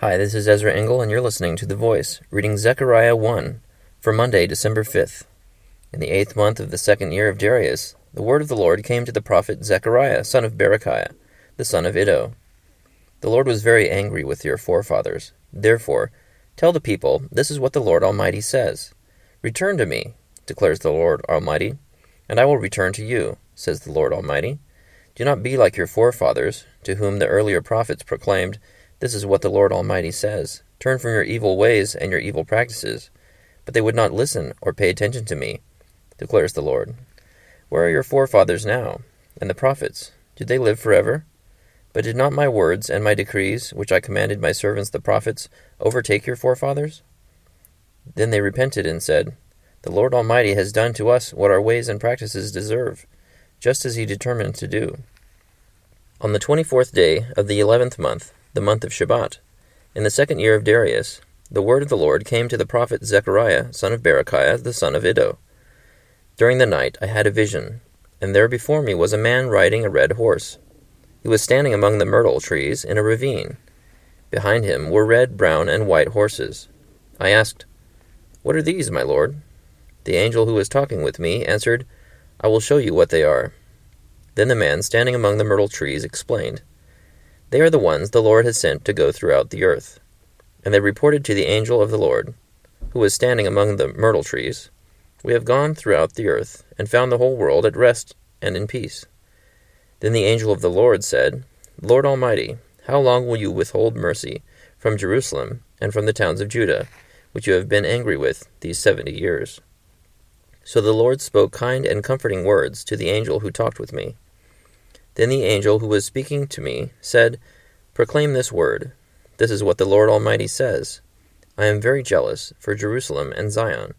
Hi, this is Ezra Engel, and you're listening to The Voice, reading Zechariah 1 for Monday, December 5th. In the eighth month of the second year of Darius, the word of the Lord came to the prophet Zechariah, son of Berechiah, the son of Iddo. The Lord was very angry with your forefathers. Therefore, tell the people, This is what the Lord Almighty says Return to me, declares the Lord Almighty, and I will return to you, says the Lord Almighty. Do not be like your forefathers, to whom the earlier prophets proclaimed, This is what the Lord Almighty says Turn from your evil ways and your evil practices. But they would not listen or pay attention to me, declares the Lord. Where are your forefathers now? And the prophets? Did they live forever? But did not my words and my decrees, which I commanded my servants the prophets, overtake your forefathers? Then they repented and said, The Lord Almighty has done to us what our ways and practices deserve just as he determined to do. On the twenty fourth day of the eleventh month, the month of Shebat, in the second year of Darius, the word of the Lord came to the prophet Zechariah, son of Berechiah, the son of Iddo. During the night I had a vision, and there before me was a man riding a red horse. He was standing among the myrtle trees in a ravine. Behind him were red, brown, and white horses. I asked, What are these, my lord? The angel who was talking with me answered, I will show you what they are. Then the man standing among the myrtle trees explained, They are the ones the Lord has sent to go throughout the earth. And they reported to the angel of the Lord, who was standing among the myrtle trees, We have gone throughout the earth, and found the whole world at rest and in peace. Then the angel of the Lord said, Lord Almighty, how long will you withhold mercy from Jerusalem and from the towns of Judah, which you have been angry with these seventy years? So the Lord spoke kind and comforting words to the angel who talked with me. Then the angel who was speaking to me said, Proclaim this word. This is what the Lord Almighty says I am very jealous for Jerusalem and Zion,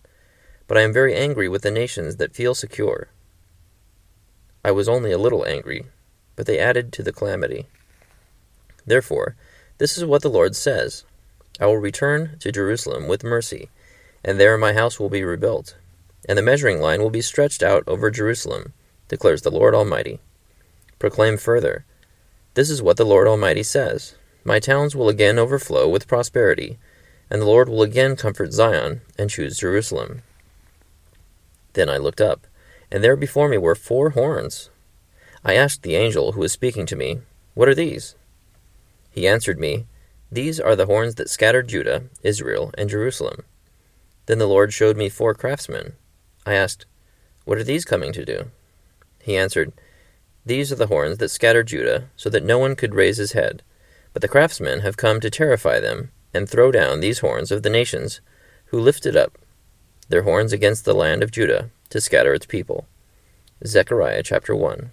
but I am very angry with the nations that feel secure. I was only a little angry, but they added to the calamity. Therefore, this is what the Lord says I will return to Jerusalem with mercy, and there my house will be rebuilt and the measuring line will be stretched out over Jerusalem, declares the Lord Almighty. Proclaim further This is what the Lord Almighty says My towns will again overflow with prosperity, and the Lord will again comfort Zion and choose Jerusalem. Then I looked up, and there before me were four horns. I asked the angel who was speaking to me, What are these? He answered me, These are the horns that scattered Judah, Israel, and Jerusalem. Then the Lord showed me four craftsmen I asked, What are these coming to do? He answered, These are the horns that scattered Judah, so that no one could raise his head. But the craftsmen have come to terrify them, and throw down these horns of the nations, who lifted up their horns against the land of Judah, to scatter its people. Zechariah chapter 1.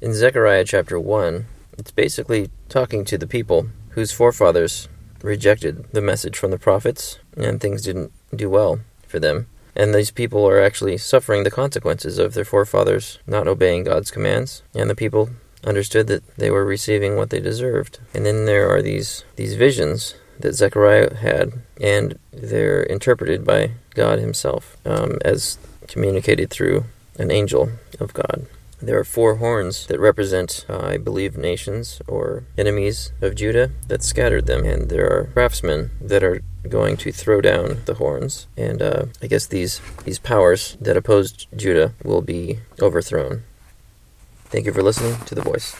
In Zechariah chapter 1, it's basically talking to the people whose forefathers rejected the message from the prophets, and things didn't do well for them. And these people are actually suffering the consequences of their forefathers not obeying God's commands. And the people understood that they were receiving what they deserved. And then there are these these visions that Zechariah had, and they're interpreted by God Himself um, as communicated through an angel of God. There are four horns that represent, uh, I believe, nations or enemies of Judah that scattered them, and there are craftsmen that are going to throw down the horns. And uh, I guess these these powers that opposed Judah will be overthrown. Thank you for listening to the voice.